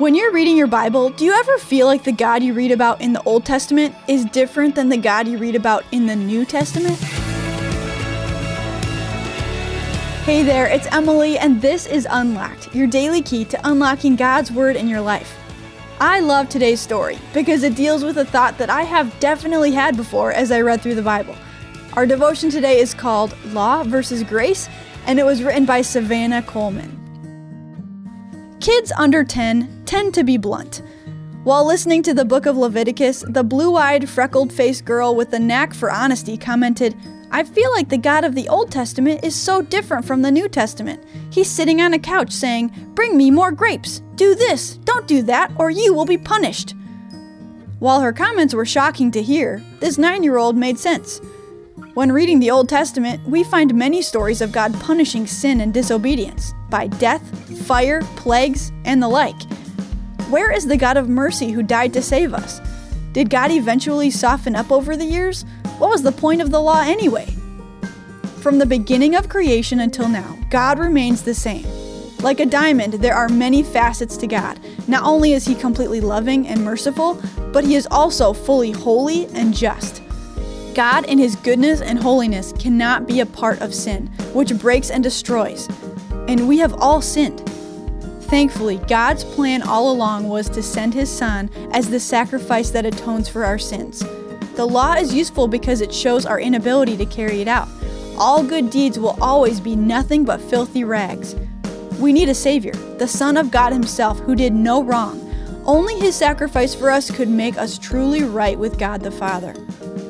When you're reading your Bible, do you ever feel like the God you read about in the Old Testament is different than the God you read about in the New Testament? Hey there, it's Emily, and this is Unlocked, your daily key to unlocking God's Word in your life. I love today's story because it deals with a thought that I have definitely had before as I read through the Bible. Our devotion today is called Law versus Grace, and it was written by Savannah Coleman. Kids under 10 tend to be blunt. While listening to the book of Leviticus, the blue eyed, freckled faced girl with the knack for honesty commented, I feel like the God of the Old Testament is so different from the New Testament. He's sitting on a couch saying, Bring me more grapes, do this, don't do that, or you will be punished. While her comments were shocking to hear, this nine year old made sense. When reading the Old Testament, we find many stories of God punishing sin and disobedience by death, fire, plagues, and the like. Where is the God of mercy who died to save us? Did God eventually soften up over the years? What was the point of the law anyway? From the beginning of creation until now, God remains the same. Like a diamond, there are many facets to God. Not only is He completely loving and merciful, but He is also fully holy and just. God, in His goodness and holiness, cannot be a part of sin, which breaks and destroys. And we have all sinned. Thankfully, God's plan all along was to send His Son as the sacrifice that atones for our sins. The law is useful because it shows our inability to carry it out. All good deeds will always be nothing but filthy rags. We need a Savior, the Son of God Himself, who did no wrong. Only His sacrifice for us could make us truly right with God the Father.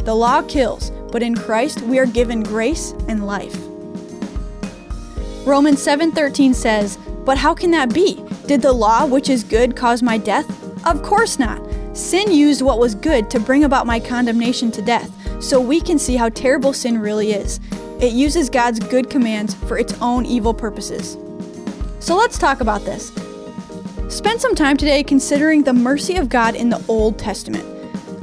The law kills, but in Christ we are given grace and life. Romans 7:13 says, "But how can that be? Did the law, which is good, cause my death? Of course not. Sin used what was good to bring about my condemnation to death, so we can see how terrible sin really is. It uses God's good commands for its own evil purposes." So let's talk about this. Spend some time today considering the mercy of God in the Old Testament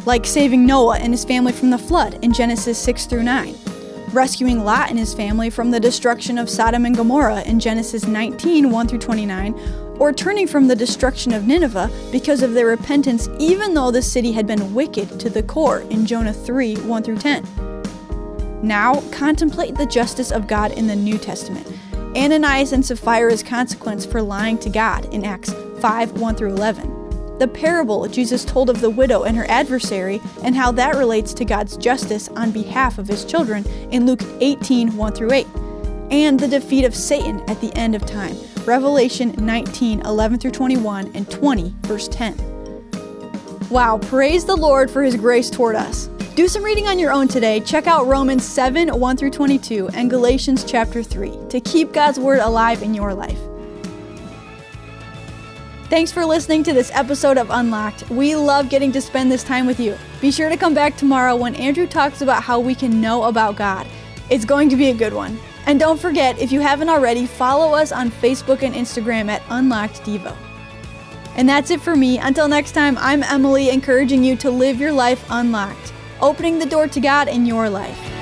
like saving Noah and his family from the flood in Genesis 6 through 9, rescuing Lot and his family from the destruction of Sodom and Gomorrah in Genesis 19 1 through 29, or turning from the destruction of Nineveh because of their repentance, even though the city had been wicked to the core in Jonah 3 1 through 10. Now, contemplate the justice of God in the New Testament. Ananias and Sapphira's consequence for lying to God in Acts 5 1 through 11 the parable Jesus told of the widow and her adversary, and how that relates to God's justice on behalf of his children in Luke 18 1 through 8, and the defeat of Satan at the end of time, Revelation 19 11 through 21 and 20, verse 10. Wow, praise the Lord for his grace toward us. Do some reading on your own today. Check out Romans 7 1 through 22 and Galatians chapter 3 to keep God's word alive in your life. Thanks for listening to this episode of Unlocked. We love getting to spend this time with you. Be sure to come back tomorrow when Andrew talks about how we can know about God. It's going to be a good one. And don't forget, if you haven't already, follow us on Facebook and Instagram at Unlocked Devo. And that's it for me. Until next time, I'm Emily, encouraging you to live your life unlocked, opening the door to God in your life.